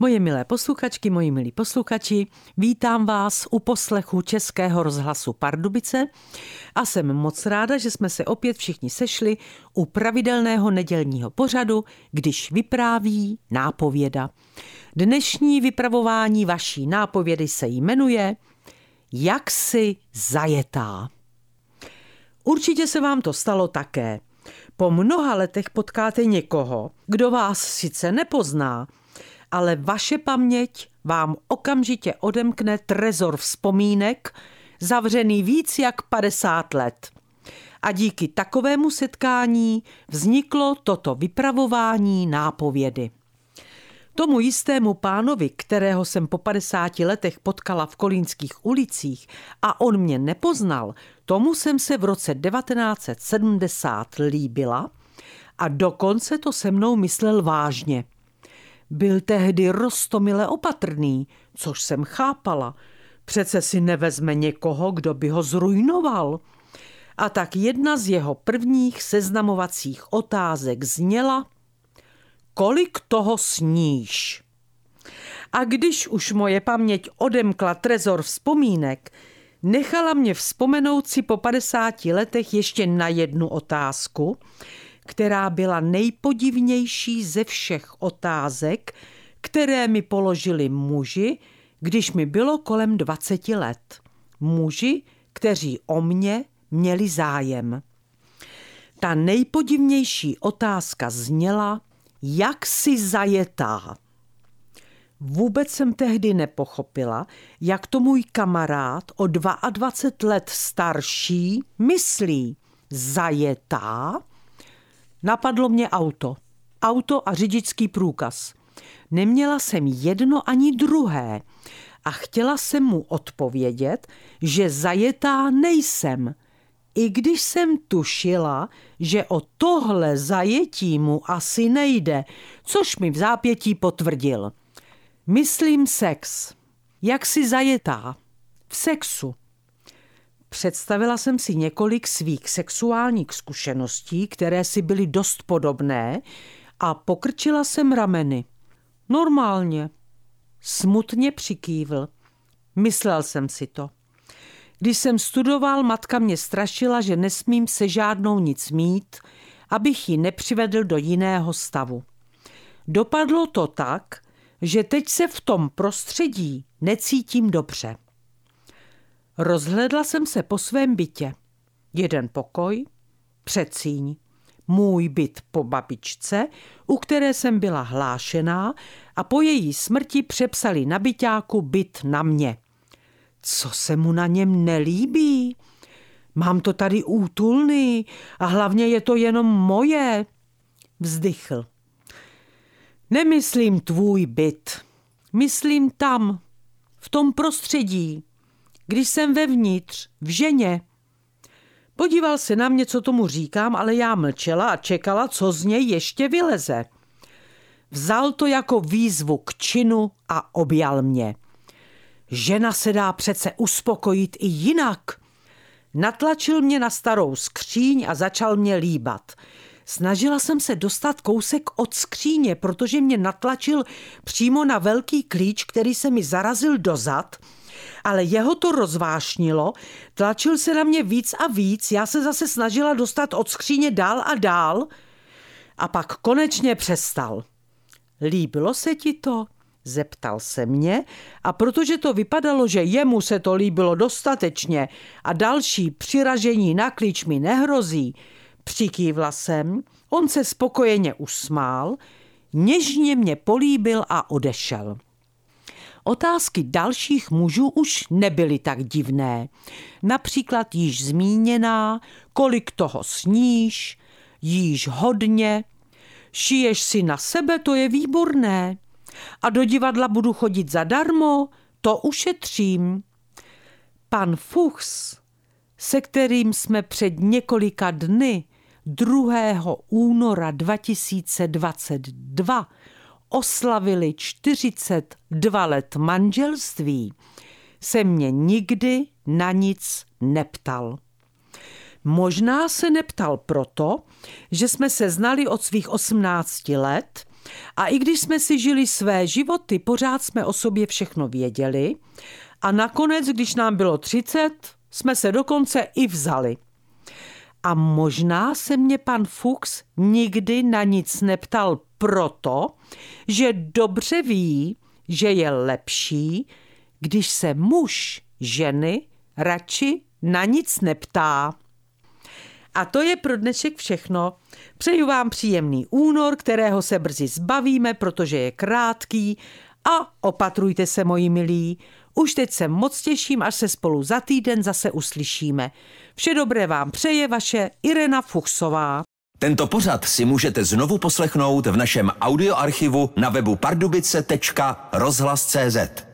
Moje milé posluchačky, moji milí posluchači, vítám vás u poslechu Českého rozhlasu Pardubice a jsem moc ráda, že jsme se opět všichni sešli u pravidelného nedělního pořadu, když vypráví nápověda. Dnešní vypravování vaší nápovědy se jmenuje Jak si zajetá. Určitě se vám to stalo také. Po mnoha letech potkáte někoho, kdo vás sice nepozná, ale vaše paměť vám okamžitě odemkne trezor vzpomínek, zavřený víc jak 50 let. A díky takovému setkání vzniklo toto vypravování nápovědy. Tomu jistému pánovi, kterého jsem po 50 letech potkala v kolínských ulicích a on mě nepoznal, tomu jsem se v roce 1970 líbila a dokonce to se mnou myslel vážně – byl tehdy rostomile opatrný, což jsem chápala. Přece si nevezme někoho, kdo by ho zrujnoval. A tak jedna z jeho prvních seznamovacích otázek zněla Kolik toho sníš? A když už moje paměť odemkla trezor vzpomínek, nechala mě vzpomenout si po 50 letech ještě na jednu otázku, která byla nejpodivnější ze všech otázek, které mi položili muži, když mi bylo kolem 20 let. Muži, kteří o mě měli zájem. Ta nejpodivnější otázka zněla, jak si zajetá. Vůbec jsem tehdy nepochopila, jak to můj kamarád o 22 let starší myslí. Zajetá? Napadlo mě auto. Auto a řidičský průkaz. Neměla jsem jedno ani druhé a chtěla jsem mu odpovědět, že zajetá nejsem, i když jsem tušila, že o tohle zajetí mu asi nejde, což mi v zápětí potvrdil. Myslím sex. Jak si zajetá? V sexu. Představila jsem si několik svých sexuálních zkušeností, které si byly dost podobné a pokrčila jsem rameny. Normálně. Smutně přikývl. Myslel jsem si to. Když jsem studoval, matka mě strašila, že nesmím se žádnou nic mít, abych ji nepřivedl do jiného stavu. Dopadlo to tak, že teď se v tom prostředí necítím dobře. Rozhledla jsem se po svém bytě. Jeden pokoj, předsíň, můj byt po babičce, u které jsem byla hlášená a po její smrti přepsali na byťáku byt na mě. Co se mu na něm nelíbí? Mám to tady útulný a hlavně je to jenom moje. Vzdychl. Nemyslím tvůj byt. Myslím tam, v tom prostředí, když jsem vevnitř, v ženě. Podíval se na mě, co tomu říkám, ale já mlčela a čekala, co z něj ještě vyleze. Vzal to jako výzvu k činu a objal mě. Žena se dá přece uspokojit i jinak. Natlačil mě na starou skříň a začal mě líbat. Snažila jsem se dostat kousek od skříně, protože mě natlačil přímo na velký klíč, který se mi zarazil do zad – ale jeho to rozvášnilo, tlačil se na mě víc a víc, já se zase snažila dostat od skříně dál a dál a pak konečně přestal. Líbilo se ti to? Zeptal se mě a protože to vypadalo, že jemu se to líbilo dostatečně a další přiražení na klíč mi nehrozí, přikývla jsem, on se spokojeně usmál, něžně mě políbil a odešel. Otázky dalších mužů už nebyly tak divné. Například již zmíněná, kolik toho sníš, jíš hodně, šiješ si na sebe, to je výborné. A do divadla budu chodit zadarmo, to ušetřím. Pan Fuchs, se kterým jsme před několika dny 2. února 2022 oslavili 42 let manželství, se mě nikdy na nic neptal. Možná se neptal proto, že jsme se znali od svých 18 let A i když jsme si žili své životy, pořád jsme o sobě všechno věděli a nakonec, když nám bylo 30, jsme se dokonce i vzali. A možná se mě pan Fuchs nikdy na nic neptal proto, že dobře ví, že je lepší, když se muž ženy radši na nic neptá. A to je pro dnešek všechno. Přeju vám příjemný únor, kterého se brzy zbavíme, protože je krátký a opatrujte se, moji milí. Už teď se moc těším, až se spolu za týden zase uslyšíme. Vše dobré vám přeje vaše Irena Fuchsová. Tento pořad si můžete znovu poslechnout v našem audioarchivu na webu pardubice.rozhlas.cz.